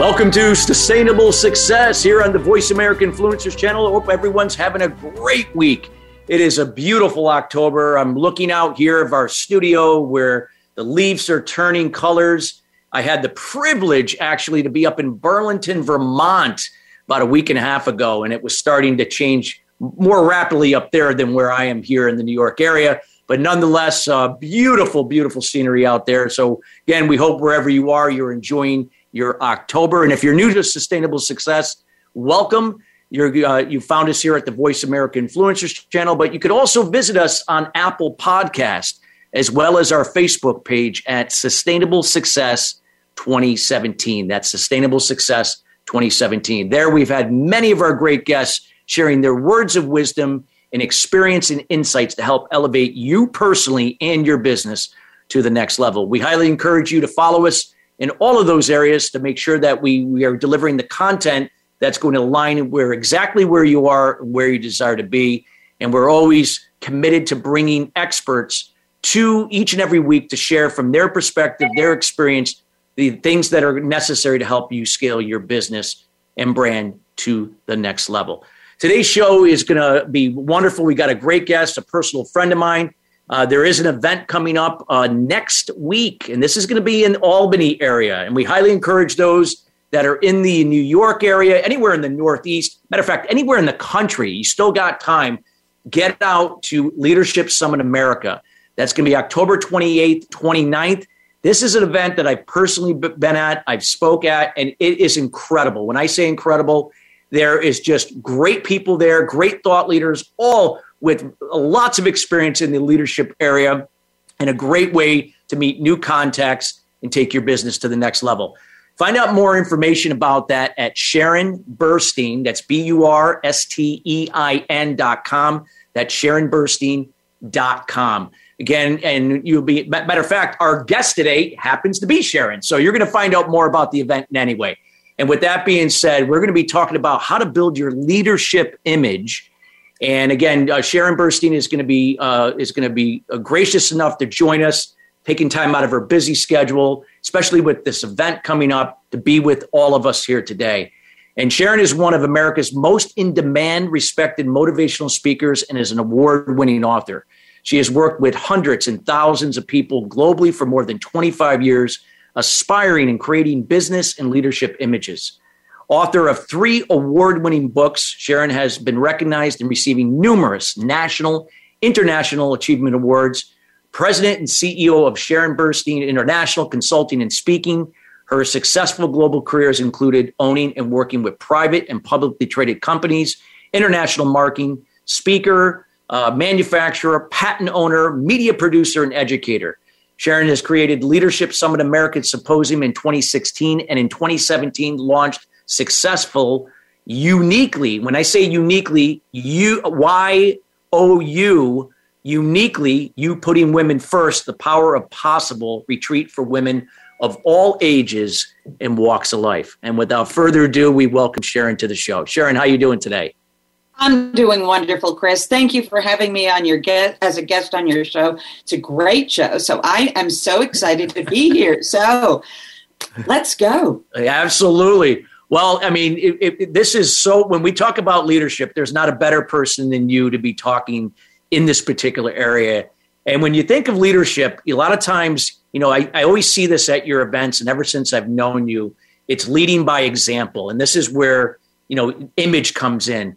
Welcome to Sustainable Success here on the Voice America Influencers channel. I hope everyone's having a great week. It is a beautiful October. I'm looking out here of our studio where the leaves are turning colors. I had the privilege actually to be up in Burlington, Vermont about a week and a half ago, and it was starting to change more rapidly up there than where I am here in the New York area. But nonetheless, uh, beautiful, beautiful scenery out there. So, again, we hope wherever you are, you're enjoying your October. And if you're new to sustainable success, welcome. You're, uh, you found us here at the Voice America Influencers channel, but you could also visit us on Apple Podcast as well as our Facebook page at Sustainable Success 2017. That's Sustainable Success 2017. There we've had many of our great guests sharing their words of wisdom and experience and insights to help elevate you personally and your business to the next level. We highly encourage you to follow us in all of those areas to make sure that we, we are delivering the content that's going to align where exactly where you are where you desire to be. And we're always committed to bringing experts to each and every week to share from their perspective, their experience, the things that are necessary to help you scale your business and brand to the next level. Today's show is going to be wonderful. We got a great guest, a personal friend of mine. Uh, there is an event coming up uh, next week, and this is going to be in Albany area. And we highly encourage those that are in the New York area, anywhere in the Northeast. Matter of fact, anywhere in the country, you still got time. Get out to Leadership Summit America. That's going to be October 28th, 29th. This is an event that I've personally been at, I've spoke at, and it is incredible. When I say incredible, there is just great people there, great thought leaders, all with lots of experience in the leadership area and a great way to meet new contacts and take your business to the next level. Find out more information about that at Sharon Burstein. That's B U R S T E I N dot com. That's Sharon Burstein dot com. Again, and you'll be, matter of fact, our guest today happens to be Sharon. So you're going to find out more about the event anyway. And with that being said, we're going to be talking about how to build your leadership image and again, uh, Sharon Burstein is going to be uh, is going to be uh, gracious enough to join us, taking time out of her busy schedule, especially with this event coming up, to be with all of us here today. And Sharon is one of America's most in demand, respected motivational speakers and is an award winning author. She has worked with hundreds and thousands of people globally for more than 25 years, aspiring and creating business and leadership images. Author of three award winning books, Sharon has been recognized and receiving numerous national, international achievement awards. President and CEO of Sharon Burstein International Consulting and Speaking. Her successful global careers included owning and working with private and publicly traded companies, international marketing, speaker, uh, manufacturer, patent owner, media producer, and educator. Sharon has created Leadership Summit American Symposium in 2016 and in 2017 launched successful uniquely. When I say uniquely, you why Y O U uniquely, you putting women first, the power of possible retreat for women of all ages and walks of life. And without further ado, we welcome Sharon to the show. Sharon, how you doing today? I'm doing wonderful, Chris. Thank you for having me on your guest as a guest on your show. It's a great show. So I am so excited to be here. So let's go. Absolutely. Well, I mean, it, it, this is so. When we talk about leadership, there's not a better person than you to be talking in this particular area. And when you think of leadership, a lot of times, you know, I, I always see this at your events, and ever since I've known you, it's leading by example. And this is where, you know, image comes in.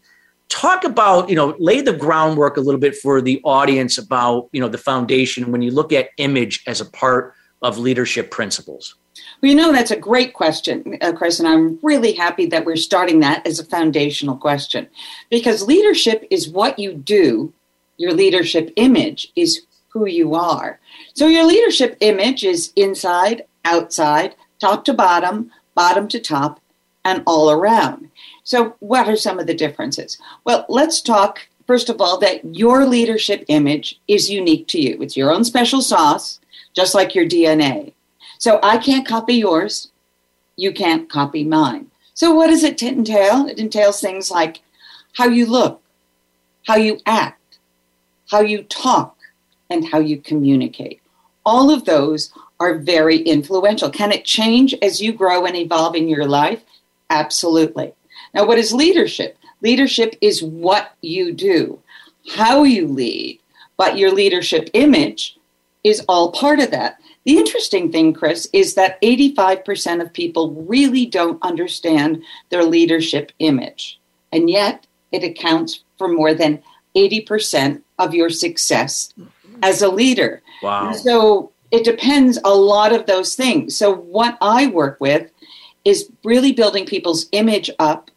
Talk about, you know, lay the groundwork a little bit for the audience about, you know, the foundation when you look at image as a part of leadership principles. Well, you know, that's a great question, uh, Chris, and I'm really happy that we're starting that as a foundational question because leadership is what you do, your leadership image is who you are. So, your leadership image is inside, outside, top to bottom, bottom to top, and all around. So, what are some of the differences? Well, let's talk first of all that your leadership image is unique to you. It's your own special sauce, just like your DNA. So, I can't copy yours. You can't copy mine. So, what does it entail? It entails things like how you look, how you act, how you talk, and how you communicate. All of those are very influential. Can it change as you grow and evolve in your life? Absolutely. Now, what is leadership? Leadership is what you do, how you lead, but your leadership image is all part of that. The interesting thing, Chris, is that 85% of people really don't understand their leadership image. And yet, it accounts for more than 80% of your success as a leader. Wow. So it depends a lot of those things. So, what I work with is really building people's image up.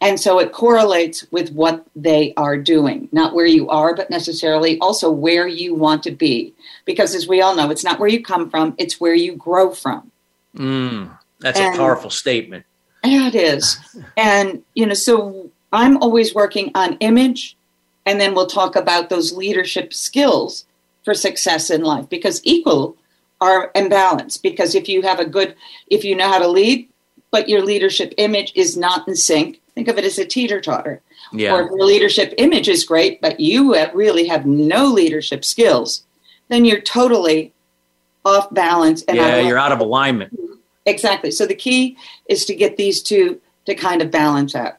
And so it correlates with what they are doing, not where you are, but necessarily also where you want to be. Because as we all know, it's not where you come from, it's where you grow from. Mm, that's and, a powerful statement. Yeah, it is. and, you know, so I'm always working on image, and then we'll talk about those leadership skills for success in life because equal are imbalanced. Because if you have a good, if you know how to lead, but your leadership image is not in sync, think of it as a teeter totter. Yeah. Or if your leadership image is great, but you really have no leadership skills, then you're totally off balance. And yeah, you're out of alignment. Exactly. So the key is to get these two to kind of balance out.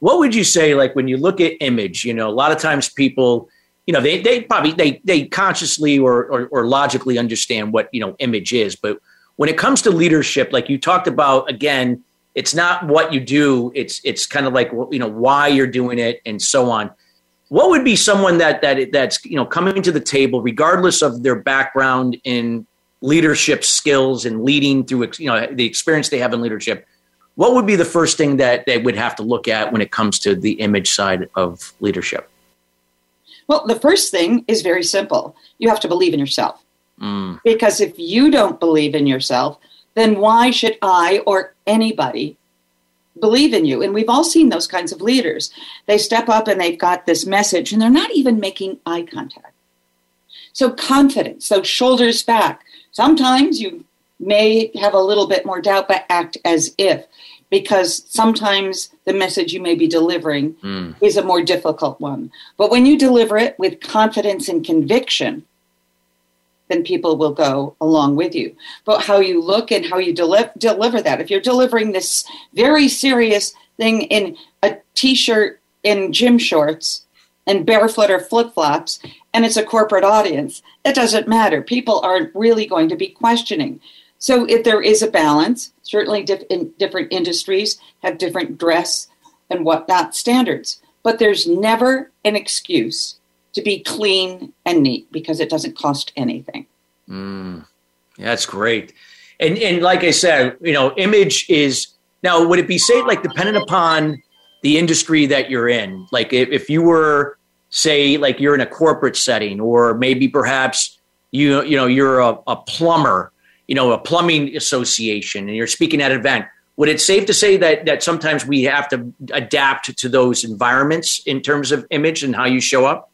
What would you say, like when you look at image? You know, a lot of times people, you know, they they probably they they consciously or, or, or logically understand what you know image is, but when it comes to leadership, like you talked about, again, it's not what you do; it's it's kind of like you know why you're doing it and so on. What would be someone that that that's you know coming to the table, regardless of their background in leadership skills and leading through you know the experience they have in leadership? What would be the first thing that they would have to look at when it comes to the image side of leadership? Well, the first thing is very simple. You have to believe in yourself. Mm. Because if you don't believe in yourself, then why should I or anybody believe in you? And we've all seen those kinds of leaders. They step up and they've got this message and they're not even making eye contact. So, confidence, those shoulders back. Sometimes you may have a little bit more doubt, but act as if, because sometimes the message you may be delivering mm. is a more difficult one. But when you deliver it with confidence and conviction, then people will go along with you. But how you look and how you deli- deliver that. If you're delivering this very serious thing in a t shirt in gym shorts and barefoot or flip flops, and it's a corporate audience, it doesn't matter. People aren't really going to be questioning. So if there is a balance, certainly diff- in different industries have different dress and whatnot standards, but there's never an excuse to be clean and neat because it doesn't cost anything. Mm, that's great. And and like I said, you know, image is now would it be safe like dependent upon the industry that you're in? Like if, if you were say like you're in a corporate setting or maybe perhaps you you know you're a, a plumber, you know, a plumbing association and you're speaking at an event would it safe to say that that sometimes we have to adapt to those environments in terms of image and how you show up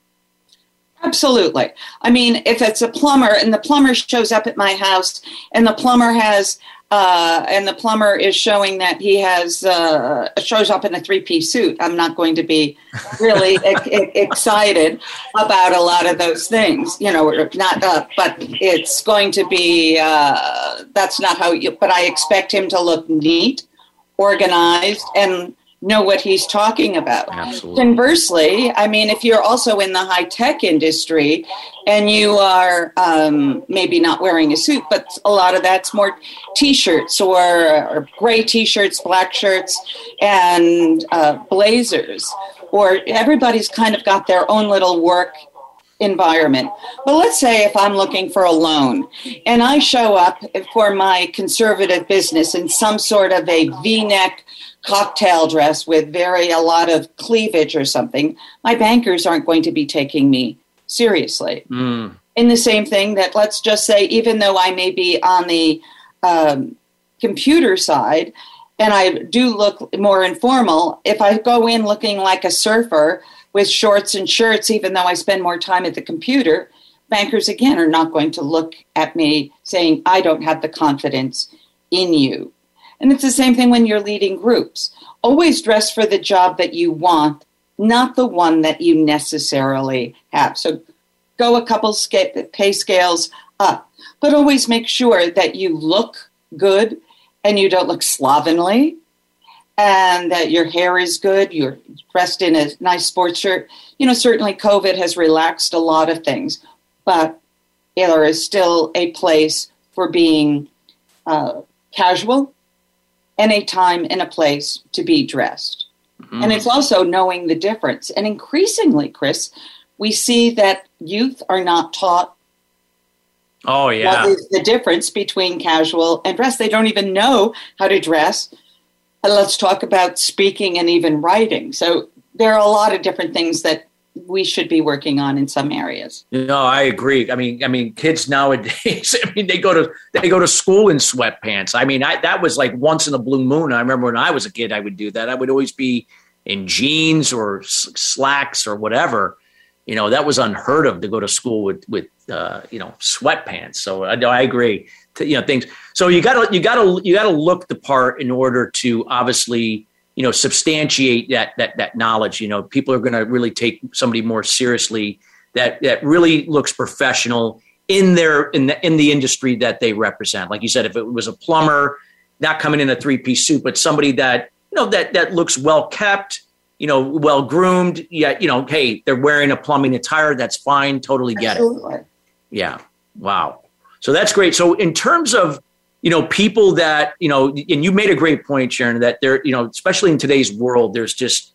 Absolutely. I mean, if it's a plumber and the plumber shows up at my house and the plumber has, uh, and the plumber is showing that he has, uh, shows up in a three piece suit, I'm not going to be really e- excited about a lot of those things, you know, not, uh, but it's going to be, uh, that's not how you, but I expect him to look neat, organized, and know what he's talking about. Absolutely. Conversely, I mean, if you're also in the high tech industry and you are um, maybe not wearing a suit, but a lot of that's more t shirts or, or gray t shirts, black shirts, and uh, blazers, or everybody's kind of got their own little work environment. But let's say if I'm looking for a loan and I show up for my conservative business in some sort of a v neck cocktail dress with very a lot of cleavage or something, my bankers aren't going to be taking me seriously. Mm. In the same thing that let's just say, even though I may be on the um, computer side and I do look more informal, if I go in looking like a surfer with shorts and shirts, even though I spend more time at the computer, bankers again are not going to look at me saying, I don't have the confidence in you. And it's the same thing when you're leading groups. Always dress for the job that you want, not the one that you necessarily have. So go a couple pay scales up, but always make sure that you look good and you don't look slovenly and that your hair is good, you're dressed in a nice sports shirt. You know, certainly COVID has relaxed a lot of things, but there is still a place for being uh, casual and a time and a place to be dressed. Mm-hmm. And it's also knowing the difference. And increasingly, Chris, we see that youth are not taught Oh, yeah. What is the difference between casual and dress? They don't even know how to dress. And let's talk about speaking and even writing. So there are a lot of different things that we should be working on in some areas. No, I agree. I mean, I mean, kids nowadays. I mean, they go to they go to school in sweatpants. I mean, I, that was like once in a blue moon. I remember when I was a kid, I would do that. I would always be in jeans or slacks or whatever. You know, that was unheard of to go to school with with uh, you know sweatpants. So I, I agree. To, you know things. So you got to you got to you got to look the part in order to obviously you know substantiate that that that knowledge. You know, people are going to really take somebody more seriously that that really looks professional in their in the in the industry that they represent. Like you said, if it was a plumber, not coming in a three piece suit, but somebody that you know that that looks well kept you know, well groomed. Yeah, you know, hey, they're wearing a plumbing attire. That's fine. Totally get Absolutely. it. Yeah. Wow. So that's great. So in terms of you know people that you know, and you made a great point, Sharon, that there, you know, especially in today's world, there's just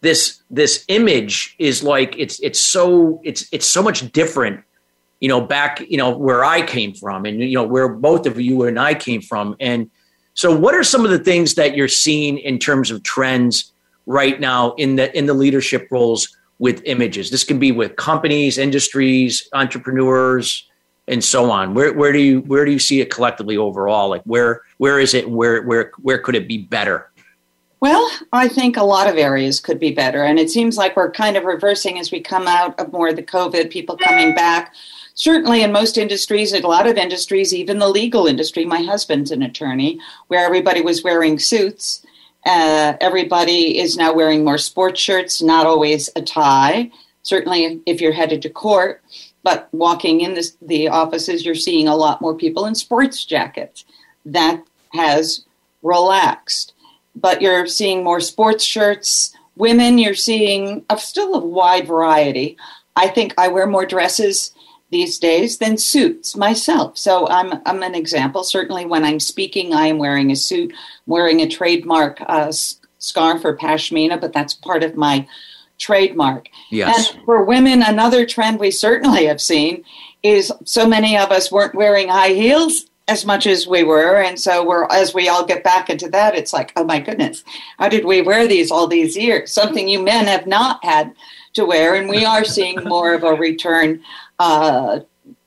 this this image is like it's it's so it's it's so much different you know back you know where i came from and you know where both of you and i came from and so what are some of the things that you're seeing in terms of trends right now in the in the leadership roles with images. This can be with companies, industries, entrepreneurs, and so on. Where where do you where do you see it collectively overall? Like where where is it? Where where where could it be better? Well, I think a lot of areas could be better, and it seems like we're kind of reversing as we come out of more of the COVID. People coming back. Certainly, in most industries, in a lot of industries, even the legal industry. My husband's an attorney, where everybody was wearing suits uh, everybody is now wearing more sports shirts, not always a tie. Certainly, if you're headed to court, but walking in this, the offices, you're seeing a lot more people in sports jackets. That has relaxed. But you're seeing more sports shirts. Women, you're seeing a, still a wide variety. I think I wear more dresses these days than suits myself. So I'm, I'm an example. Certainly, when I'm speaking, I am wearing a suit, I'm wearing a trademark uh, scarf or pashmina, but that's part of my trademark. Yes. And for women, another trend we certainly have seen is so many of us weren't wearing high heels as much as we were and so we're as we all get back into that it's like oh my goodness how did we wear these all these years something you men have not had to wear and we are seeing more of a return uh,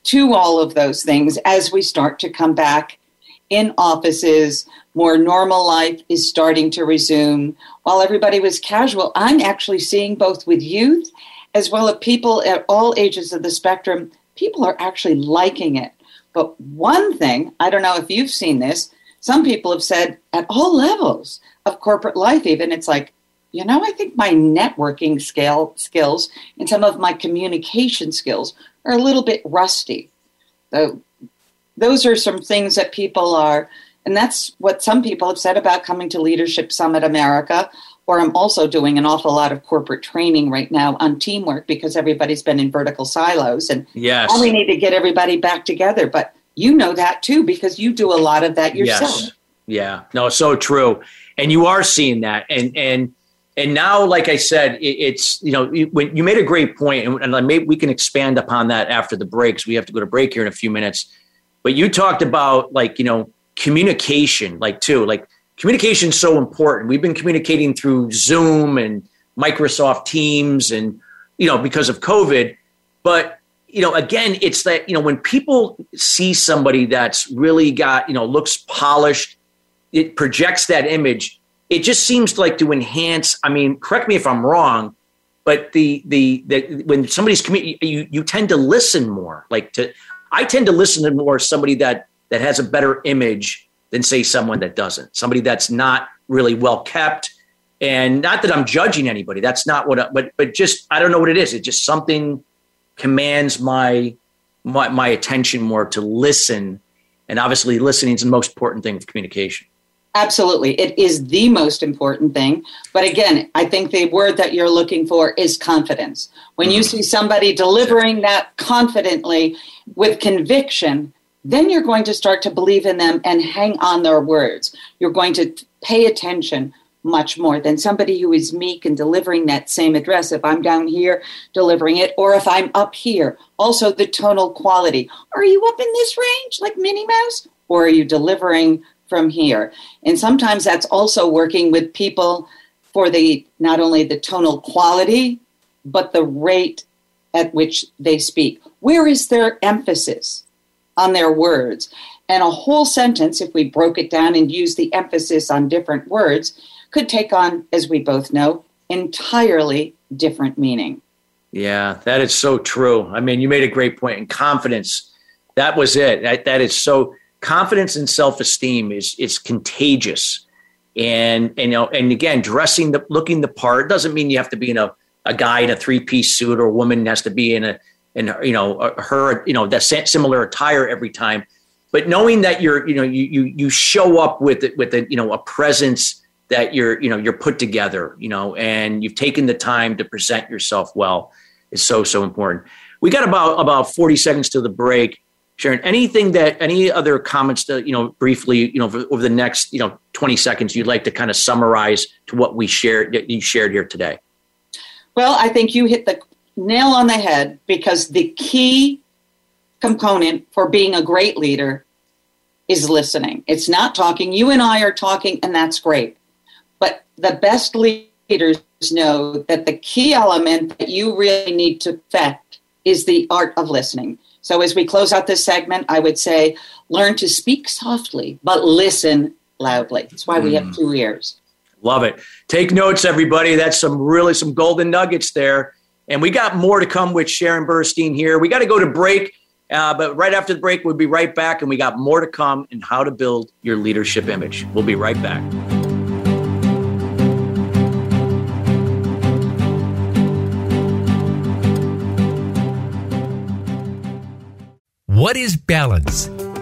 to all of those things as we start to come back in offices. More normal life is starting to resume. While everybody was casual, I'm actually seeing both with youth as well as people at all ages of the spectrum, people are actually liking it. But one thing, I don't know if you've seen this, some people have said at all levels of corporate life, even it's like, you know, I think my networking scale skills and some of my communication skills are a little bit rusty. So those are some things that people are, and that's what some people have said about coming to Leadership Summit America. Or I'm also doing an awful lot of corporate training right now on teamwork because everybody's been in vertical silos, and yes. we need to get everybody back together. But you know that too because you do a lot of that yourself. Yes. Yeah, no, so true, and you are seeing that, and and and now, like I said, it, it's you know when you made a great point, and, and maybe we can expand upon that after the breaks. We have to go to break here in a few minutes, but you talked about like you know communication, like too, like communication is so important. We've been communicating through Zoom and Microsoft Teams, and you know because of COVID, but you know again, it's that you know when people see somebody that's really got you know looks polished it projects that image. It just seems like to enhance. I mean, correct me if I'm wrong, but the the, the when somebody's commu- you you tend to listen more. Like to, I tend to listen to more somebody that that has a better image than say someone that doesn't. Somebody that's not really well kept. And not that I'm judging anybody. That's not what. I, but but just I don't know what it is. It just something commands my my, my attention more to listen. And obviously, listening is the most important thing of communication. Absolutely. It is the most important thing. But again, I think the word that you're looking for is confidence. When you mm-hmm. see somebody delivering that confidently with conviction, then you're going to start to believe in them and hang on their words. You're going to pay attention much more than somebody who is meek and delivering that same address. If I'm down here delivering it, or if I'm up here, also the tonal quality. Are you up in this range like Minnie Mouse? Or are you delivering from here? And sometimes that's also working with people for the not only the tonal quality, but the rate at which they speak. Where is their emphasis on their words? And a whole sentence, if we broke it down and used the emphasis on different words, could take on, as we both know, entirely different meaning. Yeah, that is so true. I mean, you made a great point. And confidence, that was it. that, that is so confidence and self-esteem is is contagious. And, and you know, and again, dressing the looking the part doesn't mean you have to be in a, a guy in a three-piece suit or a woman has to be in a in you know uh, her you know that similar attire every time. But knowing that you're you know you you you show up with it with a you know a presence that you're you know you're put together you know and you've taken the time to present yourself well is so so important. We got about about 40 seconds to the break. Sharon anything that any other comments that you know briefly you know over the next you know 20 seconds you'd like to kind of summarize to what we shared you shared here today? Well i think you hit the nail on the head because the key component for being a great leader is listening. It's not talking. You and I are talking, and that's great But the best leaders know that the key element that you really need to perfect is the art of listening. So, as we close out this segment, I would say learn to speak softly, but listen loudly. That's why we have mm. two ears. Love it. Take notes, everybody. That's some really some golden nuggets there. And we got more to come with Sharon Burstein here. We got to go to break, uh, but right after the break, we'll be right back. And we got more to come in how to build your leadership image. We'll be right back. What is balance?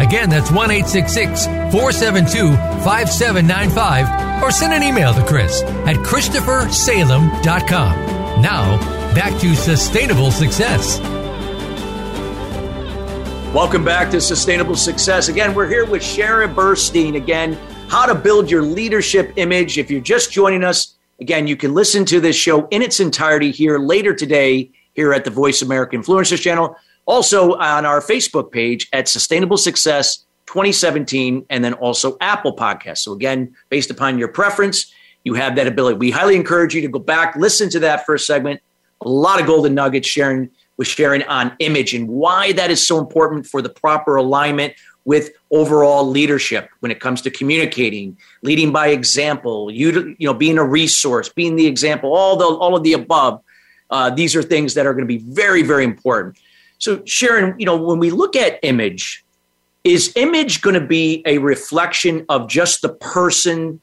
Again, that's 1 866 472 5795 or send an email to Chris at ChristopherSalem.com. Now, back to sustainable success. Welcome back to Sustainable Success. Again, we're here with Sharon Burstein. Again, how to build your leadership image. If you're just joining us, again, you can listen to this show in its entirety here later today here at the Voice America Influencers channel. Also on our Facebook page at Sustainable Success 2017, and then also Apple Podcasts. So, again, based upon your preference, you have that ability. We highly encourage you to go back, listen to that first segment. A lot of golden nuggets. Sharon with Sharon on image and why that is so important for the proper alignment with overall leadership when it comes to communicating, leading by example, you you know being a resource, being the example, all the all of the above. Uh, these are things that are going to be very very important. So Sharon, you know when we look at image, is image going to be a reflection of just the person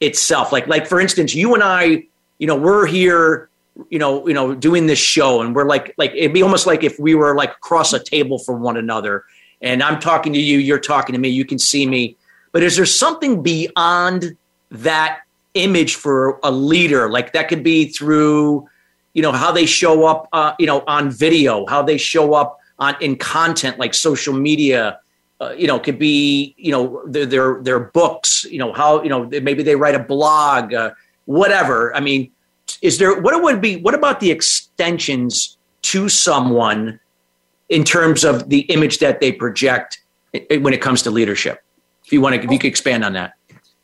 itself? Like like for instance, you and I, you know, we're here you know, you know, doing this show, and we're like, like it'd be almost like if we were like across a table from one another, and I'm talking to you, you're talking to me, you can see me. But is there something beyond that image for a leader? Like that could be through, you know, how they show up, uh, you know, on video, how they show up on in content like social media. Uh, you know, could be, you know, their, their their books. You know, how you know maybe they write a blog, uh, whatever. I mean, is there what would be? What about the extensions to someone? in terms of the image that they project when it comes to leadership? If you want to, if you could expand on that.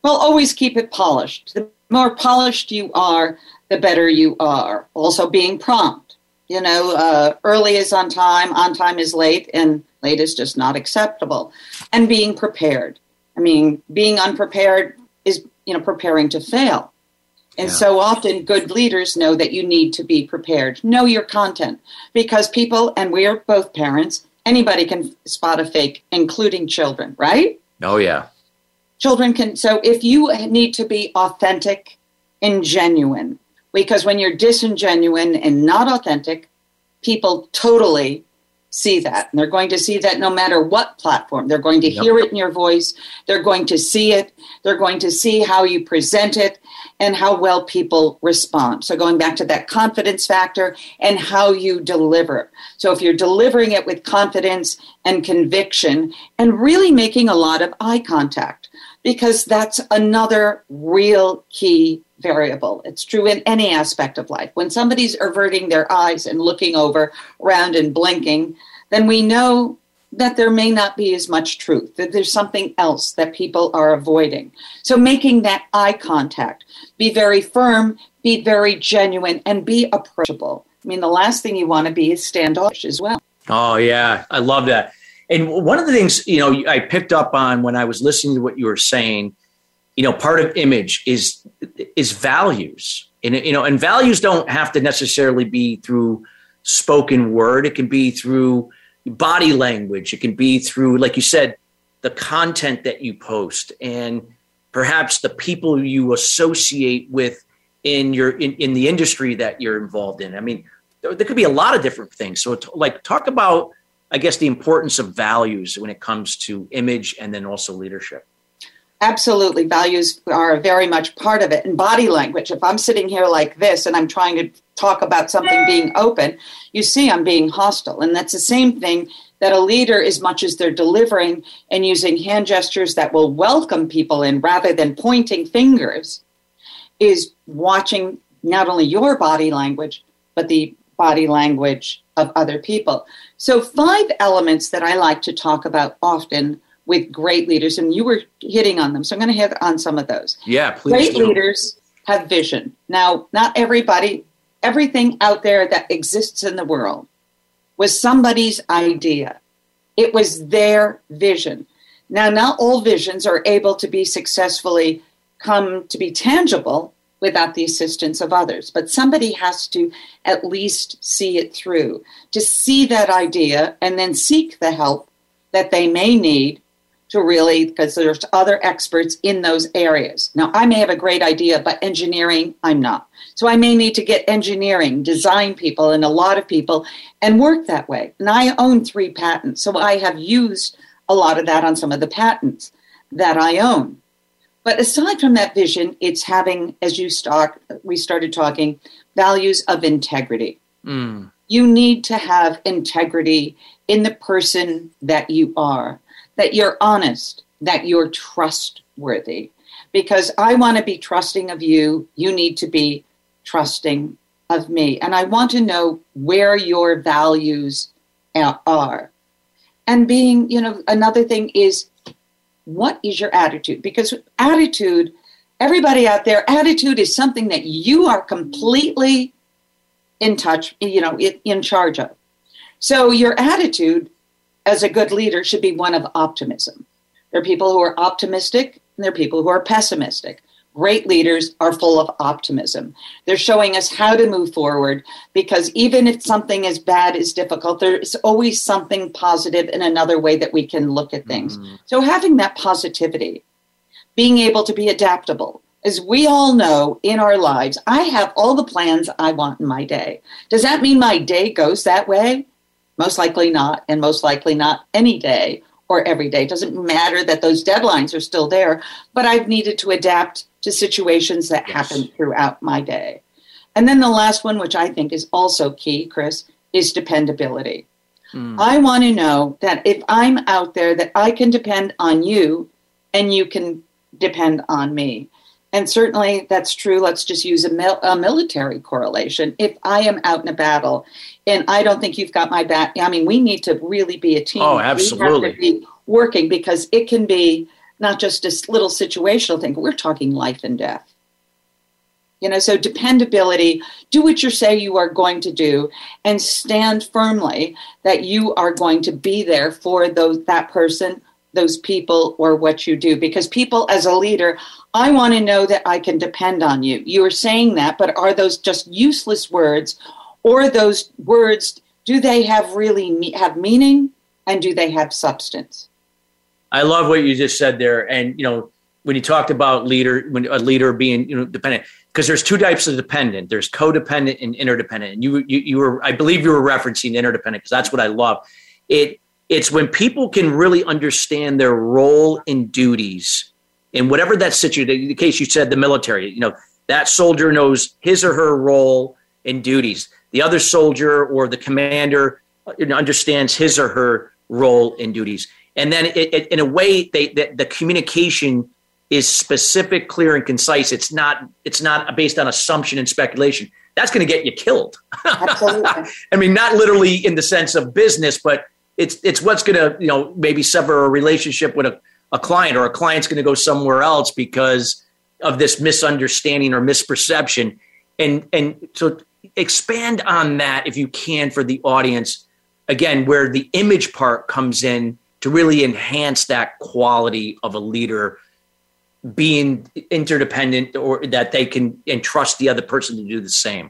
Well, always keep it polished. The more polished you are, the better you are. Also, being prompt. You know, uh, early is on time, on time is late, and late is just not acceptable. And being prepared. I mean, being unprepared is, you know, preparing to fail. And yeah. so often good leaders know that you need to be prepared. Know your content because people, and we are both parents, anybody can spot a fake, including children, right? Oh, yeah. Children can. So if you need to be authentic and genuine, because when you're disingenuine and not authentic, people totally see that. And they're going to see that no matter what platform. They're going to yep. hear it in your voice. They're going to see it. They're going to see how you present it and how well people respond. So, going back to that confidence factor and how you deliver. So, if you're delivering it with confidence and conviction and really making a lot of eye contact, because that's another real key variable. It's true in any aspect of life. When somebody's averting their eyes and looking over around and blinking, then we know that there may not be as much truth, that there's something else that people are avoiding. So making that eye contact, be very firm, be very genuine, and be approachable. I mean, the last thing you want to be is standoffish as well. Oh, yeah. I love that. And one of the things, you know, I picked up on when I was listening to what you were saying, you know, part of image is is values. And you know, and values don't have to necessarily be through spoken word. It can be through body language. It can be through, like you said, the content that you post and perhaps the people you associate with in your in, in the industry that you're involved in. I mean, there, there could be a lot of different things. So, like, talk about, I guess, the importance of values when it comes to image and then also leadership. Absolutely. Values are very much part of it. And body language, if I'm sitting here like this and I'm trying to talk about something being open, you see I'm being hostile. And that's the same thing that a leader, as much as they're delivering and using hand gestures that will welcome people in rather than pointing fingers, is watching not only your body language, but the body language of other people. So, five elements that I like to talk about often with great leaders, and you were hitting on them. So I'm going to hit on some of those. Yeah, please. Great do. leaders have vision. Now, not everybody, everything out there that exists in the world was somebody's idea. It was their vision. Now, not all visions are able to be successfully come to be tangible without the assistance of others, but somebody has to at least see it through, to see that idea and then seek the help that they may need to really because there's other experts in those areas. Now, I may have a great idea, but engineering, I'm not. So I may need to get engineering, design people, and a lot of people and work that way. And I own three patents, so I have used a lot of that on some of the patents that I own. But aside from that vision, it's having, as you start, we started talking, values of integrity. Mm. You need to have integrity in the person that you are that you're honest, that you're trustworthy. Because I want to be trusting of you, you need to be trusting of me. And I want to know where your values are. And being, you know, another thing is what is your attitude? Because attitude, everybody out there, attitude is something that you are completely in touch, you know, in charge of. So your attitude as a good leader should be one of optimism. There are people who are optimistic and there are people who are pessimistic. Great leaders are full of optimism. They're showing us how to move forward because even if something as bad is difficult, there's always something positive in another way that we can look at things. Mm-hmm. So having that positivity, being able to be adaptable, as we all know in our lives, I have all the plans I want in my day. Does that mean my day goes that way? Most likely not, and most likely not any day or every day. It doesn't matter that those deadlines are still there, but I've needed to adapt to situations that yes. happen throughout my day. And then the last one, which I think is also key, Chris, is dependability. Mm. I want to know that if I'm out there, that I can depend on you and you can depend on me. And certainly that's true. Let's just use a, mil- a, military correlation. If I am out in a battle and I don't think you've got my back, I mean, we need to really be a team. Oh, absolutely. be working because it can be not just a little situational thing, we're talking life and death. You know, so dependability, do what you say you are going to do and stand firmly that you are going to be there for those that person, those people, or what you do. Because people as a leader, I want to know that I can depend on you. You are saying that, but are those just useless words or those words do they have really me- have meaning and do they have substance? I love what you just said there. And, you know, when you talked about leader, when a leader being, you know, dependent, because there's two types of dependent. There's codependent and interdependent. And you, you, you were, I believe you were referencing interdependent because that's what I love. It, it's when people can really understand their role and duties in whatever that situation. In the case you said, the military, you know, that soldier knows his or her role and duties. The other soldier or the commander uh, understands his or her role and duties and then it, it, in a way they the, the communication is specific clear and concise it's not it's not based on assumption and speculation that's going to get you killed Absolutely. i mean not literally in the sense of business but it's it's what's going to you know maybe sever a relationship with a, a client or a client's going to go somewhere else because of this misunderstanding or misperception and and so expand on that if you can for the audience again where the image part comes in to really enhance that quality of a leader being interdependent or that they can entrust the other person to do the same.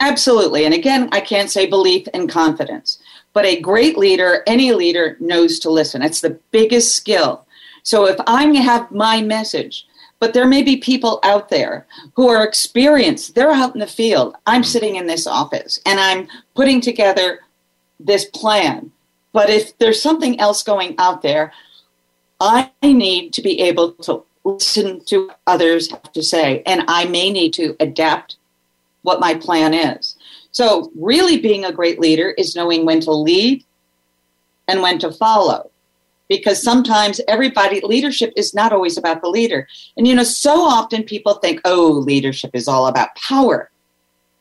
Absolutely. And again, I can't say belief and confidence, but a great leader, any leader knows to listen. It's the biggest skill. So if I have my message, but there may be people out there who are experienced, they're out in the field. I'm mm-hmm. sitting in this office and I'm putting together this plan but if there's something else going out there, I need to be able to listen to others have to say, and I may need to adapt what my plan is. So, really being a great leader is knowing when to lead and when to follow. Because sometimes everybody, leadership is not always about the leader. And you know, so often people think, oh, leadership is all about power.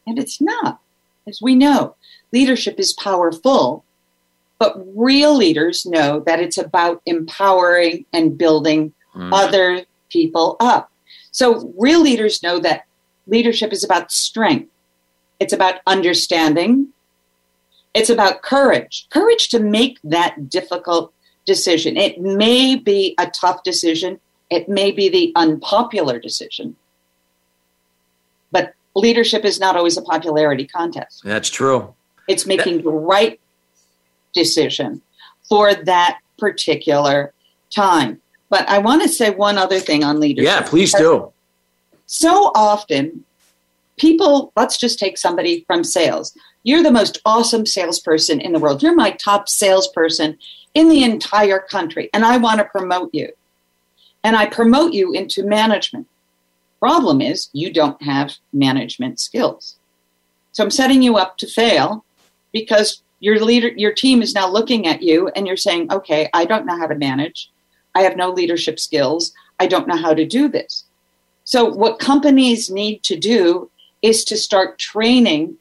And it's not. As we know, leadership is powerful, but real leaders know that it's about empowering and building mm. other people up. So real leaders know that leadership is about strength. It's about understanding. It's about courage. Courage to make that difficult decision. It may be a tough decision. It may be the unpopular decision. But leadership is not always a popularity contest. That's true. It's making the right decision for that particular time. But I want to say one other thing on leadership. Yeah, please do. So often, people, let's just take somebody from sales. You're the most awesome salesperson in the world. You're my top salesperson in the entire country, and I want to promote you. And I promote you into management. Problem is, you don't have management skills. So I'm setting you up to fail because your leader your team is now looking at you and you're saying okay i don't know how to manage i have no leadership skills i don't know how to do this so what companies need to do is to start training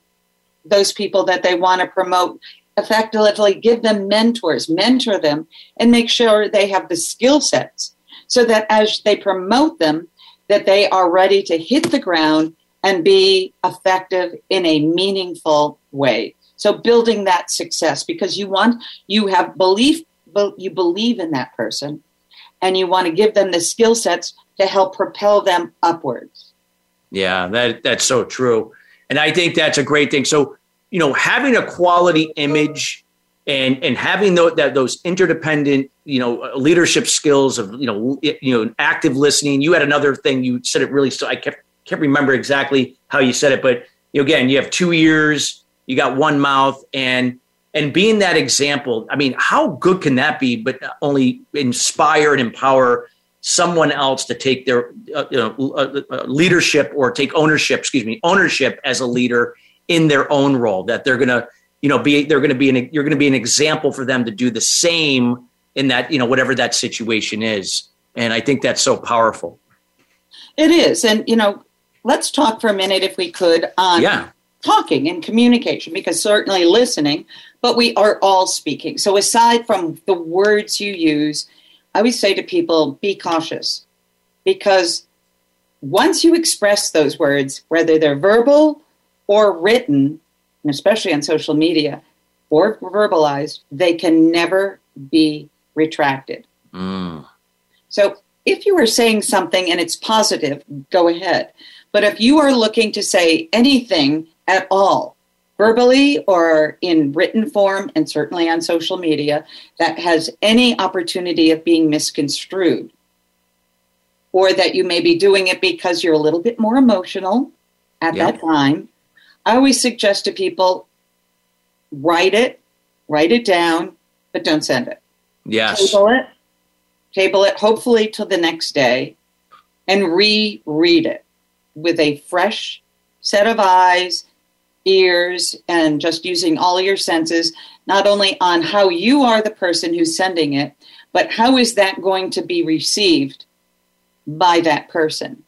those people that they want to promote effectively give them mentors mentor them and make sure they have the skill sets so that as they promote them that they are ready to hit the ground and be effective in a meaningful way So building that success because you want you have belief you believe in that person and you want to give them the skill sets to help propel them upwards. Yeah, that that's so true. And I think that's a great thing. So, you know, having a quality image and and having those, that those interdependent, you know, leadership skills of, you know, you know, active listening. You had another thing you said it really so I kept can't remember exactly how you said it, but you know, again, you have two ears, you got one mouth and and being that example, I mean, how good can that be? But only inspire and empower someone else to take their uh, you know, uh, uh, leadership or take ownership, excuse me, ownership as a leader in their own role. That they're gonna, you know, be they're gonna be an you're gonna be an example for them to do the same in that you know whatever that situation is. And I think that's so powerful. It is, and you know, let's talk for a minute, if we could, on yeah. talking and communication, because certainly listening but we are all speaking. So aside from the words you use, I always say to people, be cautious because once you express those words, whether they're verbal or written, and especially on social media, or verbalized, they can never be retracted. Mm. So if you are saying something and it's positive, go ahead. But if you are looking to say anything at all verbally or in written form, and certainly on social media, that has any opportunity of being misconstrued. Or that you may be doing it because you're a little bit more emotional at that time. I always suggest to people write it, write it down, but don't send it. Yes. Table it, table it, hopefully till the next day, and reread it with a fresh set of eyes ears and just using all your senses, not only on how you are the person who's sending it, but how is that going to be received by that person.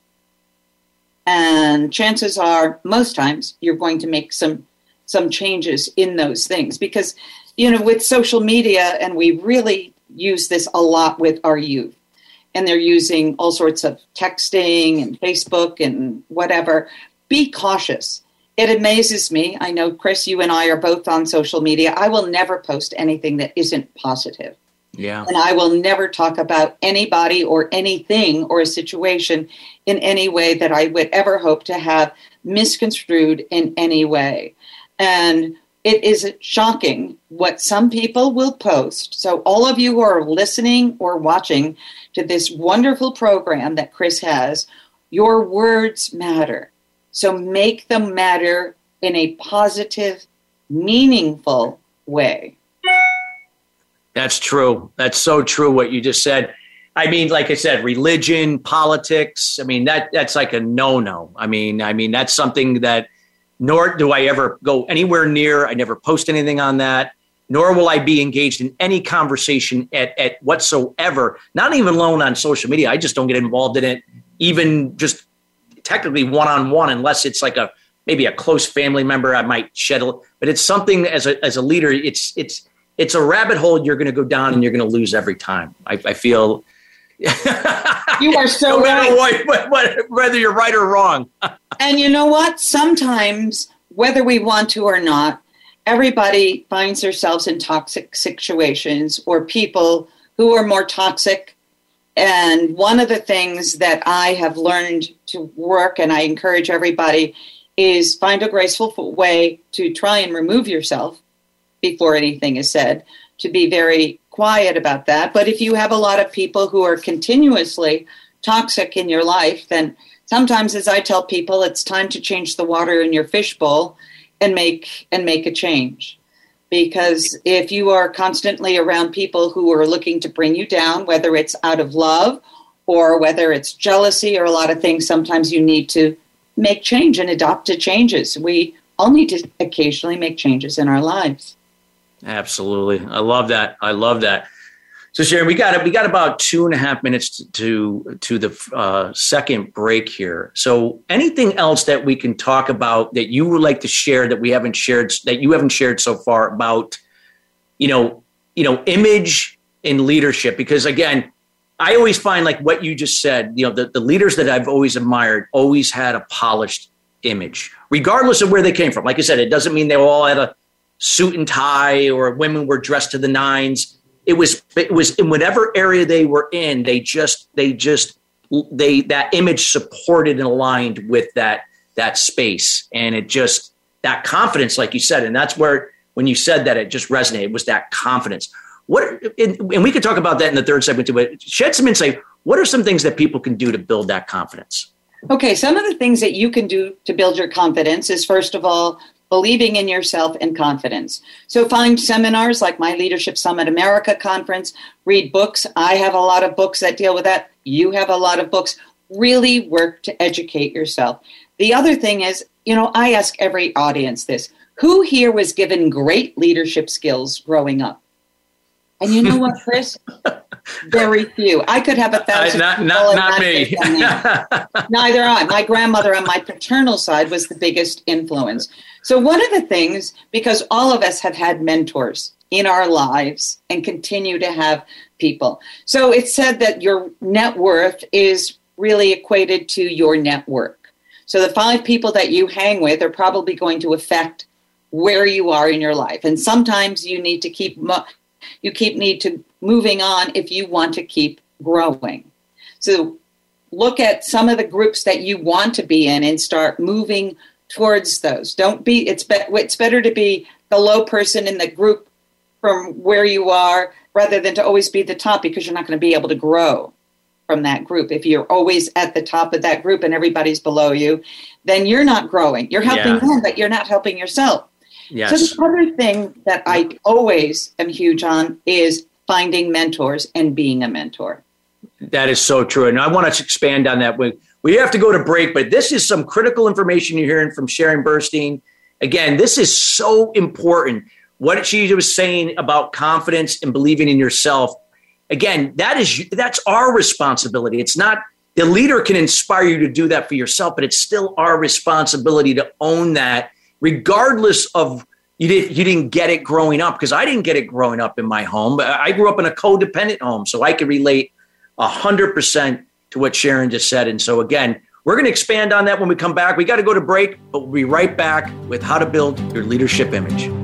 And chances are, most times, you're going to make some some changes in those things because you know with social media and we really use this a lot with our youth and they're using all sorts of texting and facebook and whatever be cautious it amazes me. I know, Chris, you and I are both on social media. I will never post anything that isn't positive. Yeah. And I will never talk about anybody or anything or a situation in any way that I would ever hope to have misconstrued in any way. And it is shocking what some people will post. So, all of you who are listening or watching to this wonderful program that Chris has, your words matter. So make them matter in a positive, meaningful way. That's true. That's so true what you just said. I mean, like I said, religion, politics. I mean, that that's like a no-no. I mean, I mean that's something that nor do I ever go anywhere near. I never post anything on that. Nor will I be engaged in any conversation at, at whatsoever. Not even alone on social media. I just don't get involved in it. Even just technically one on one unless it's like a maybe a close family member I might shed a but it's something as a as a leader it's it's it's a rabbit hole you're going to go down and you're going to lose every time. I, I feel you are so no right. What, what, whether you're right or wrong. and you know what? Sometimes, whether we want to or not, everybody finds themselves in toxic situations or people who are more toxic and one of the things that I have learned to work, and I encourage everybody, is find a graceful way to try and remove yourself before anything is said, to be very quiet about that. But if you have a lot of people who are continuously toxic in your life, then sometimes as I tell people, it's time to change the water in your fishbowl and make and make a change because if you are constantly around people who are looking to bring you down, whether it's out of love or whether it's jealousy or a lot of things, sometimes you need to make change and adopt to changes. We all need to occasionally make changes in our lives. Absolutely. I love that. I love that. So Sharon, we got we got about two and a half minutes to to the uh, second break here. So anything else that we can talk about that you would like to share that we haven't shared that you haven't shared so far about, you know, you know, image and leadership? Because again, I always find like what you just said. You know, the, the leaders that I've always admired always had a polished image, regardless of where they came from. Like I said, it doesn't mean they all had a suit and tie or women were dressed to the nines. It was it was in whatever area they were in, they just they just they that image supported and aligned with that that space. And it just that confidence, like you said, and that's where when you said that it just resonated was that confidence. What and we could talk about that in the third segment too, but shed some insight. What are some things that people can do to build that confidence? Okay, some of the things that you can do to build your confidence is first of all believing in yourself and confidence. So find seminars like my Leadership Summit America conference, read books. I have a lot of books that deal with that. You have a lot of books. Really work to educate yourself. The other thing is, you know, I ask every audience this who here was given great leadership skills growing up? And you know what, Chris? Very few. I could have a thousand. Uh, not not, not me. Neither I. My grandmother on my paternal side was the biggest influence. So one of the things, because all of us have had mentors in our lives and continue to have people. So it's said that your net worth is really equated to your network. So the five people that you hang with are probably going to affect where you are in your life. And sometimes you need to keep you keep need to moving on if you want to keep growing. So look at some of the groups that you want to be in and start moving towards those. Don't be it's be, it's better to be the low person in the group from where you are rather than to always be the top because you're not going to be able to grow from that group. If you're always at the top of that group and everybody's below you, then you're not growing. You're helping yeah. them, but you're not helping yourself. Yes. So the other thing that I always am huge on is finding mentors and being a mentor. That is so true. And I want to expand on that. We, we have to go to break, but this is some critical information you're hearing from Sharon Burstein. Again, this is so important. What she was saying about confidence and believing in yourself. Again, that is that's our responsibility. It's not the leader can inspire you to do that for yourself, but it's still our responsibility to own that regardless of you didn't you didn't get it growing up because I didn't get it growing up in my home. I grew up in a codependent home, so I can relate hundred percent to what Sharon just said. And so again, we're going to expand on that when we come back. We got to go to break, but we'll be right back with how to build your leadership image.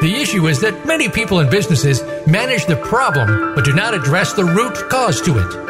The issue is that many people and businesses manage the problem but do not address the root cause to it.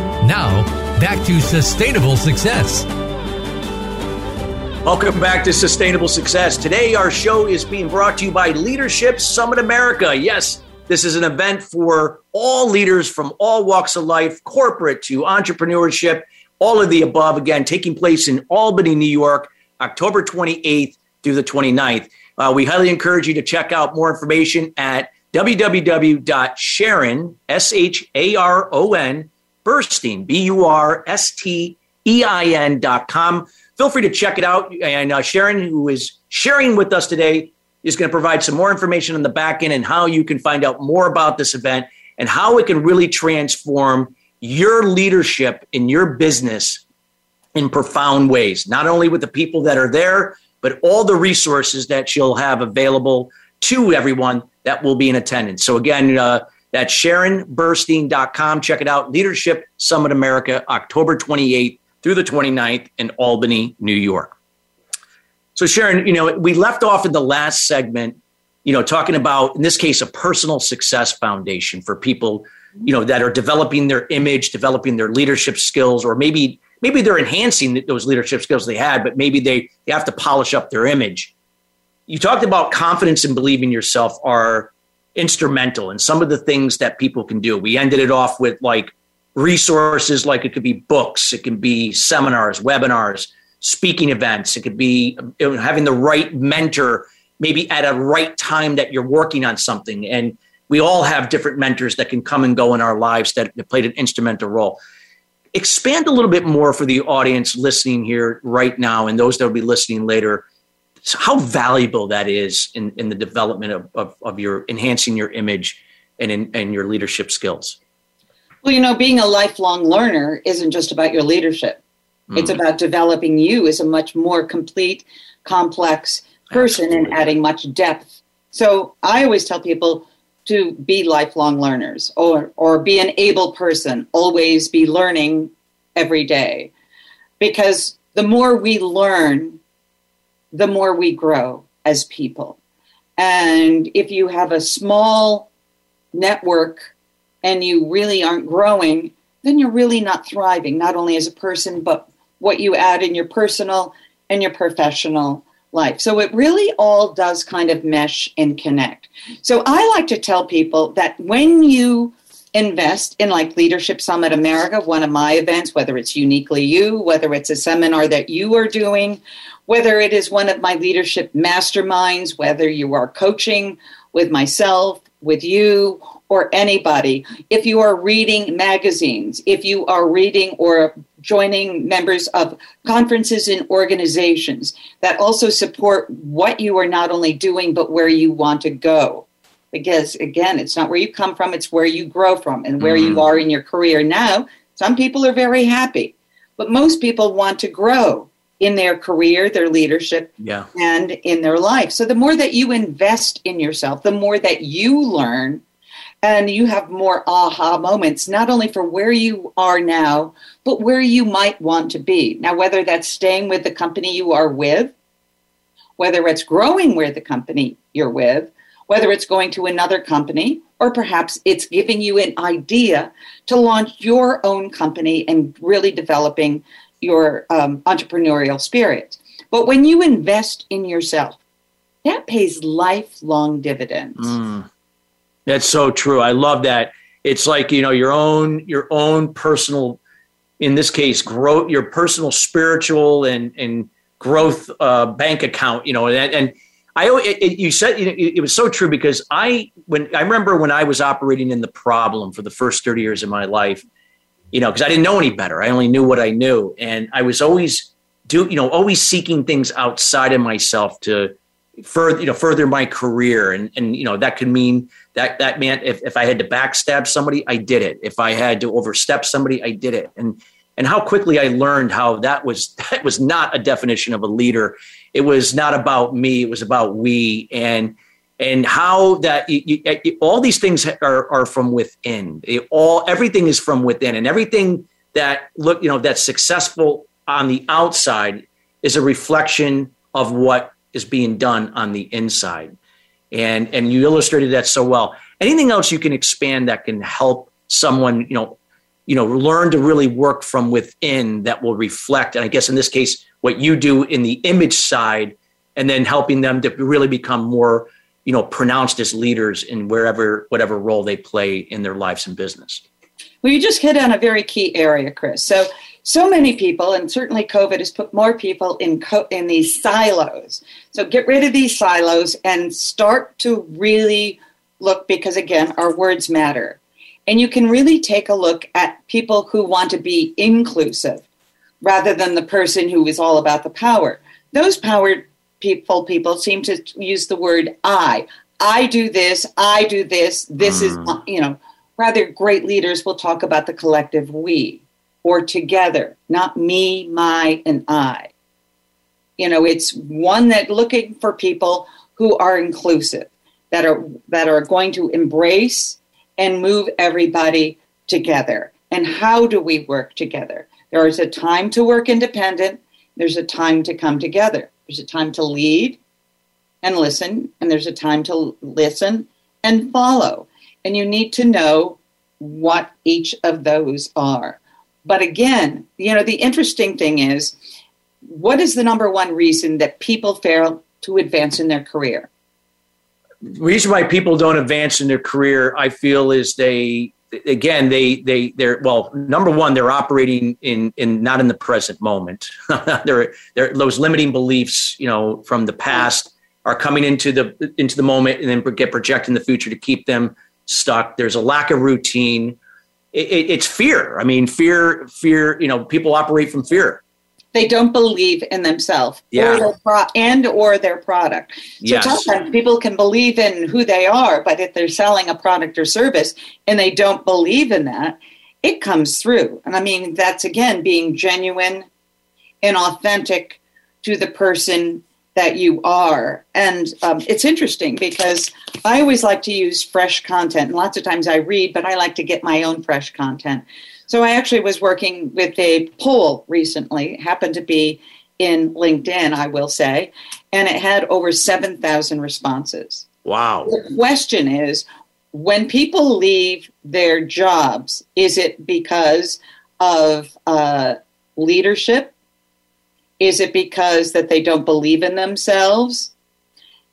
Now, back to sustainable success. Welcome back to Sustainable Success. Today, our show is being brought to you by Leadership Summit America. Yes, this is an event for all leaders from all walks of life, corporate to entrepreneurship, all of the above. Again, taking place in Albany, New York, October 28th through the 29th. Uh, we highly encourage you to check out more information at www.sharon, S H A R O N, Burstein, B U R S T E I N dot com. Feel free to check it out. And uh, Sharon, who is sharing with us today, is going to provide some more information on the back end and how you can find out more about this event and how it can really transform your leadership in your business in profound ways, not only with the people that are there, but all the resources that you'll have available to everyone that will be in attendance. So, again, uh, that's SharonBurstein.com. Check it out. Leadership Summit America, October 28th through the 29th in Albany, New York. So, Sharon, you know, we left off in the last segment, you know, talking about, in this case, a personal success foundation for people, you know, that are developing their image, developing their leadership skills, or maybe maybe they're enhancing those leadership skills they had, but maybe they, they have to polish up their image. You talked about confidence and believing yourself are instrumental in some of the things that people can do. We ended it off with like resources, like it could be books, it can be seminars, webinars, speaking events, it could be having the right mentor, maybe at a right time that you're working on something. And we all have different mentors that can come and go in our lives that played an instrumental role expand a little bit more for the audience listening here right now and those that will be listening later how valuable that is in, in the development of, of, of your enhancing your image and in and your leadership skills well you know being a lifelong learner isn't just about your leadership mm. it's about developing you as a much more complete complex person Absolutely. and adding much depth so i always tell people to be lifelong learners or, or be an able person, always be learning every day. Because the more we learn, the more we grow as people. And if you have a small network and you really aren't growing, then you're really not thriving, not only as a person, but what you add in your personal and your professional life. So it really all does kind of mesh and connect. So I like to tell people that when you invest in like Leadership Summit America, one of my events, whether it's uniquely you, whether it's a seminar that you are doing, whether it is one of my leadership masterminds, whether you are coaching with myself, with you, or anybody. If you are reading magazines, if you are reading or joining members of conferences and organizations that also support what you are not only doing, but where you want to go. Because again, it's not where you come from, it's where you grow from and where mm-hmm. you are in your career. Now, some people are very happy, but most people want to grow in their career, their leadership, yeah. and in their life. So the more that you invest in yourself, the more that you learn, and you have more aha moments, not only for where you are now, but where you might want to be. Now, whether that's staying with the company you are with, whether it's growing with the company you're with, whether it's going to another company, or perhaps it's giving you an idea to launch your own company and really developing your um, entrepreneurial spirit. But when you invest in yourself, that pays lifelong dividends. Mm. That's so true. I love that. It's like, you know, your own your own personal in this case, grow your personal spiritual and and growth uh, bank account, you know, and, and I it, it, you said it, it was so true because I when I remember when I was operating in the problem for the first 30 years of my life, you know, because I didn't know any better. I only knew what I knew. And I was always do, you know, always seeking things outside of myself to further, you know, further my career. And, and, you know, that could mean that, that meant if, if I had to backstab somebody, I did it. If I had to overstep somebody, I did it. And, and how quickly I learned how that was, that was not a definition of a leader. It was not about me. It was about we. And, and how that you, you, eh, all these things are, are from within. It all everything is from within, and everything that look you know that's successful on the outside is a reflection of what is being done on the inside. And and you illustrated that so well. Anything else you can expand that can help someone you know you know learn to really work from within that will reflect and i guess in this case what you do in the image side and then helping them to really become more you know, pronounced as leaders in wherever, whatever role they play in their lives and business. Well, you just hit on a very key area, Chris. So, so many people, and certainly COVID has put more people in co- in these silos. So, get rid of these silos and start to really look, because again, our words matter. And you can really take a look at people who want to be inclusive rather than the person who is all about the power. Those power people people seem to use the word I. I do this. I do this. This mm. is you know Rather, great leaders will talk about the collective we or together, not me, my, and I. You know, it's one that looking for people who are inclusive, that are that are going to embrace and move everybody together. And how do we work together? There is a time to work independent, there's a time to come together. There's a time to lead and listen, and there's a time to listen and follow. And you need to know what each of those are. But again, you know, the interesting thing is what is the number one reason that people fail to advance in their career? The reason why people don't advance in their career, I feel, is they again they they they're well number one they're operating in in not in the present moment. They're, they're those limiting beliefs you know from the past are coming into the into the moment and then get projected in the future to keep them stuck. There's a lack of routine. It, it, it's fear. I mean fear fear you know people operate from fear they don't believe in themselves yeah. or pro- and or their product. So yes. sometimes people can believe in who they are, but if they're selling a product or service and they don't believe in that, it comes through. And I mean, that's again being genuine and authentic to the person that you are. And um, it's interesting because I always like to use fresh content. And lots of times I read, but I like to get my own fresh content. So I actually was working with a poll recently, it happened to be in LinkedIn, I will say, and it had over 7,000 responses. Wow. The question is when people leave their jobs, is it because of uh, leadership? Is it because that they don't believe in themselves?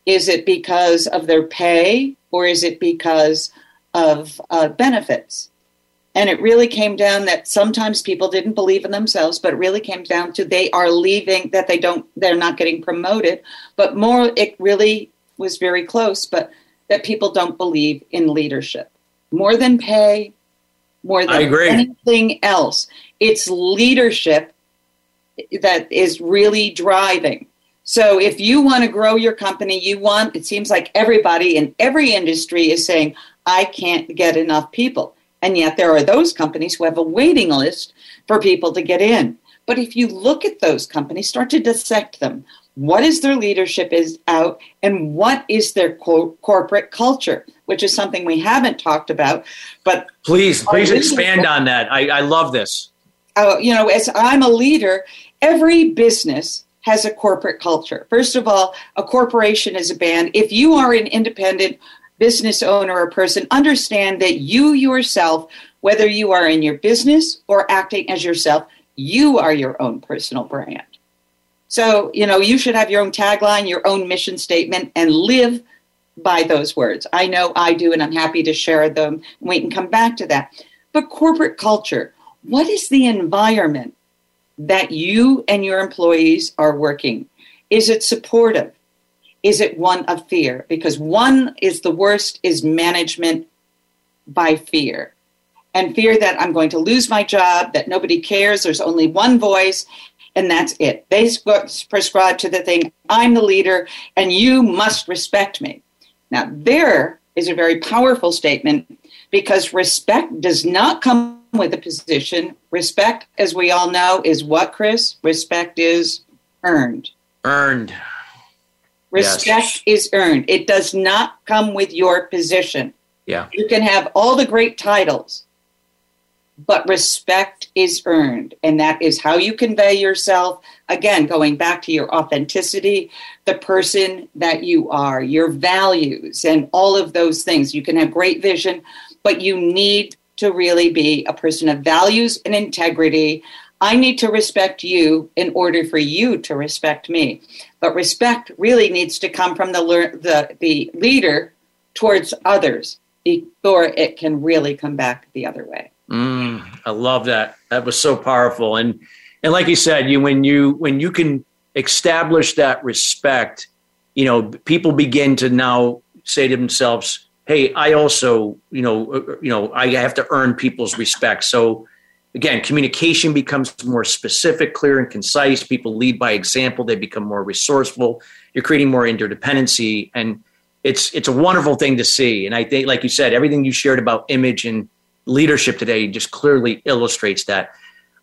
Is it because of their pay? Or is it because of uh, benefits? And it really came down that sometimes people didn't believe in themselves, but it really came down to they are leaving, that they don't, they're not getting promoted. But more, it really was very close, but that people don't believe in leadership. More than pay, more than anything else. It's leadership that is really driving. So if you want to grow your company, you want, it seems like everybody in every industry is saying, I can't get enough people. And yet there are those companies who have a waiting list for people to get in. But if you look at those companies, start to dissect them. What is their leadership is out and what is their co- corporate culture, which is something we haven't talked about. But please, please expand on that. I, I love this. Uh, you know, as I'm a leader, every business has a corporate culture. First of all, a corporation is a band. If you are an independent business owner or person, understand that you yourself, whether you are in your business or acting as yourself, you are your own personal brand. So, you know, you should have your own tagline, your own mission statement, and live by those words. I know I do, and I'm happy to share them. We can come back to that. But corporate culture, what is the environment that you and your employees are working? Is it supportive? Is it one of fear? Because one is the worst is management by fear. And fear that I'm going to lose my job, that nobody cares, there's only one voice, and that's it. They prescribe to the thing, I'm the leader, and you must respect me. Now, there is a very powerful statement because respect does not come with a position. Respect, as we all know, is what, Chris? Respect is earned. Earned. Respect yes. is earned. It does not come with your position. Yeah. You can have all the great titles, but respect is earned. And that is how you convey yourself. Again, going back to your authenticity, the person that you are, your values, and all of those things. You can have great vision, but you need to really be a person of values and integrity. I need to respect you in order for you to respect me. But respect really needs to come from the the, the leader towards others before it can really come back the other way. Mm, I love that. That was so powerful. And and like you said, you when you when you can establish that respect, you know, people begin to now say to themselves, "Hey, I also, you know, uh, you know, I have to earn people's respect." So again, communication becomes more specific, clear, and concise. People lead by example. They become more resourceful. You're creating more interdependency, and it's it's a wonderful thing to see. And I think, like you said, everything you shared about image and leadership today just clearly illustrates that.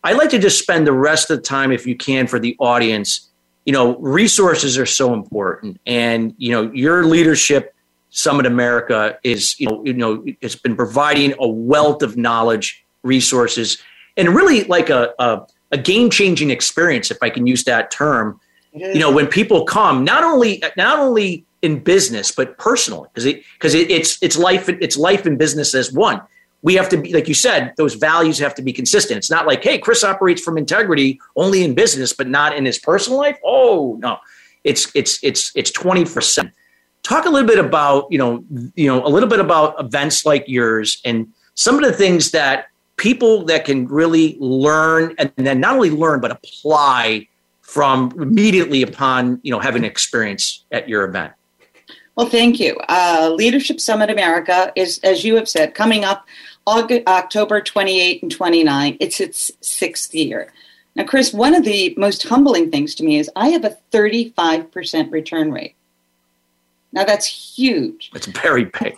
I'd like to just spend the rest of the time, if you can, for the audience. You know, resources are so important, and you know, your leadership Summit America is, you know, you know, it's been providing a wealth of knowledge, resources, and really like a, a, a game changing experience, if I can use that term. You know, when people come, not only not only in business but personally, because it because it, it's it's life it's life and business as one. We have to be like you said those values have to be consistent. It's not like hey chris operates from integrity only in business but not in his personal life. Oh no. It's it's it's it's 20% talk a little bit about you know you know a little bit about events like yours and some of the things that people that can really learn and then not only learn but apply from immediately upon you know having experience at your event well thank you uh, leadership summit america is as you have said coming up August, October 28 and 29. It's its sixth year. Now, Chris, one of the most humbling things to me is I have a 35% return rate. Now, that's huge. It's very big.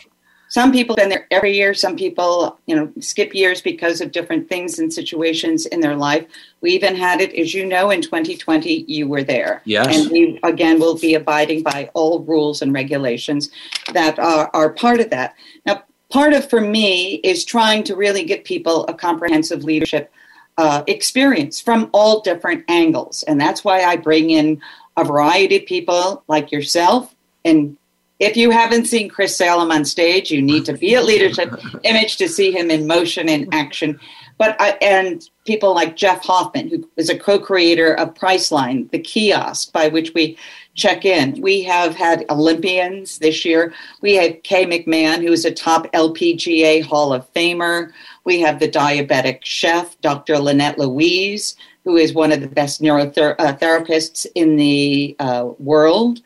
Some people been there every year. Some people, you know, skip years because of different things and situations in their life. We even had it, as you know, in 2020. You were there, yes, and we again will be abiding by all rules and regulations that are, are part of that. Now, part of for me is trying to really get people a comprehensive leadership uh, experience from all different angles and that's why i bring in a variety of people like yourself and if you haven't seen chris salem on stage you need to be at leadership image to see him in motion and action but I, and people like jeff hoffman who is a co-creator of priceline the kiosk by which we check in. We have had Olympians this year. We have Kay McMahon, who is a top LPGA Hall of Famer. We have the diabetic chef, Dr. Lynette Louise, who is one of the best neurotherapists uh, in the uh, world.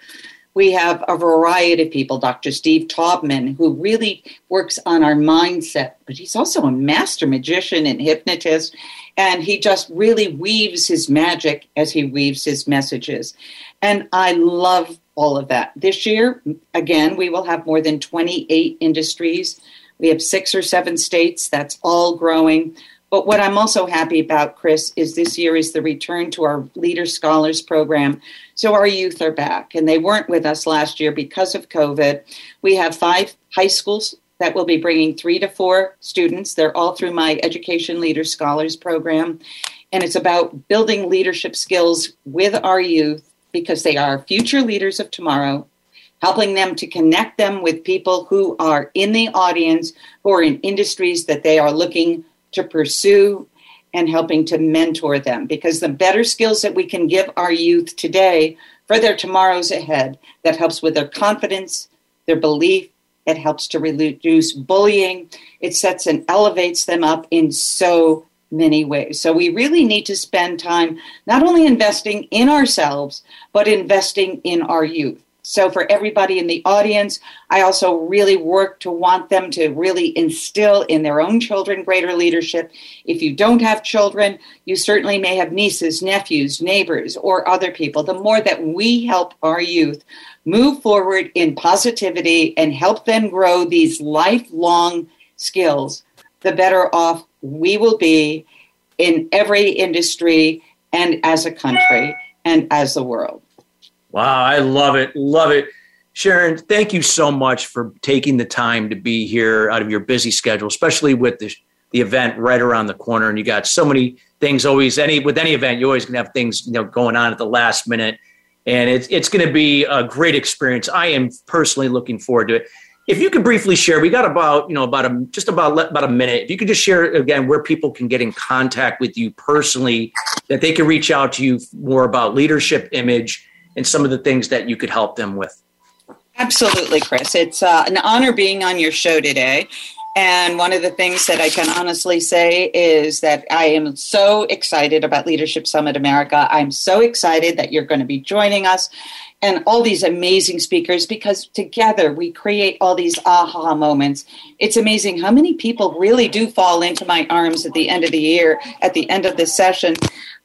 We have a variety of people, Dr. Steve Taubman, who really works on our mindset, but he's also a master magician and hypnotist, and he just really weaves his magic as he weaves his messages. And I love all of that. This year, again, we will have more than 28 industries. We have six or seven states. That's all growing. But what I'm also happy about, Chris, is this year is the return to our Leader Scholars program. So our youth are back, and they weren't with us last year because of COVID. We have five high schools that will be bringing three to four students. They're all through my Education Leader Scholars program. And it's about building leadership skills with our youth because they are future leaders of tomorrow, helping them to connect them with people who are in the audience, who are in industries that they are looking to pursue, and helping to mentor them. Because the better skills that we can give our youth today for their tomorrows ahead, that helps with their confidence, their belief, it helps to reduce bullying, it sets and elevates them up in so many ways. So we really need to spend time not only investing in ourselves, but investing in our youth. So for everybody in the audience, I also really work to want them to really instill in their own children greater leadership. If you don't have children, you certainly may have nieces, nephews, neighbors, or other people. The more that we help our youth move forward in positivity and help them grow these lifelong skills, the better off we will be in every industry and as a country and as the world. Wow, I love it. Love it. Sharon, thank you so much for taking the time to be here out of your busy schedule, especially with the, the event right around the corner. And you got so many things always, any with any event, you always to have things you know, going on at the last minute. And it's, it's going to be a great experience. I am personally looking forward to it if you could briefly share, we got about you know about a just about about a minute. If you could just share again where people can get in contact with you personally, that they can reach out to you more about leadership image and some of the things that you could help them with. Absolutely, Chris. It's uh, an honor being on your show today. And one of the things that I can honestly say is that I am so excited about Leadership Summit America. I'm so excited that you're going to be joining us and all these amazing speakers because together we create all these aha moments. It's amazing how many people really do fall into my arms at the end of the year, at the end of the session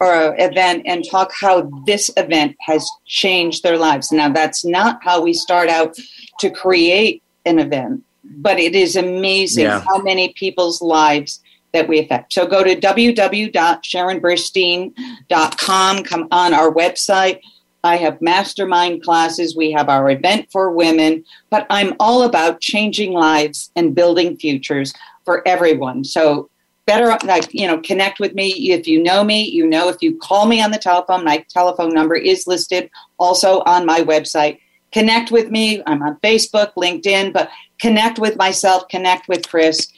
or event, and talk how this event has changed their lives. Now, that's not how we start out to create an event but it is amazing yeah. how many people's lives that we affect. So go to www.sharonburstein.com, come on our website. I have mastermind classes. We have our event for women, but I'm all about changing lives and building futures for everyone. So better like you know connect with me if you know me you know if you call me on the telephone my telephone number is listed also on my website connect with me i'm on facebook linkedin but connect with myself connect with chris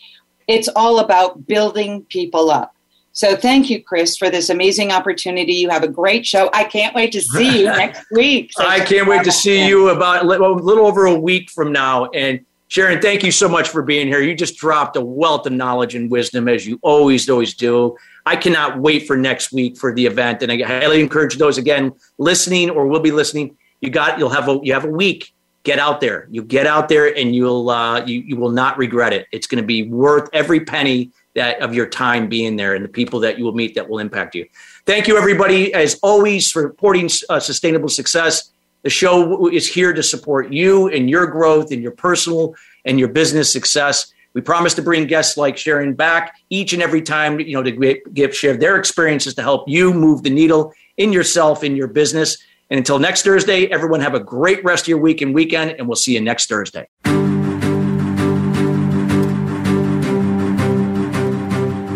it's all about building people up so thank you chris for this amazing opportunity you have a great show i can't wait to see you next week so i can't wait to see you about a little over a week from now and Sharon, thank you so much for being here. You just dropped a wealth of knowledge and wisdom as you always, always do. I cannot wait for next week for the event, and I highly encourage those again listening or will be listening. You got, you'll have a, you have a week. Get out there. You get out there, and you'll, uh, you, you will not regret it. It's going to be worth every penny that of your time being there, and the people that you will meet that will impact you. Thank you, everybody, as always, for supporting uh, sustainable success. The show is here to support you and your growth and your personal and your business success. We promise to bring guests like Sharon back each and every time, you know, to give share their experiences to help you move the needle in yourself, in your business. And until next Thursday, everyone have a great rest of your week and weekend, and we'll see you next Thursday.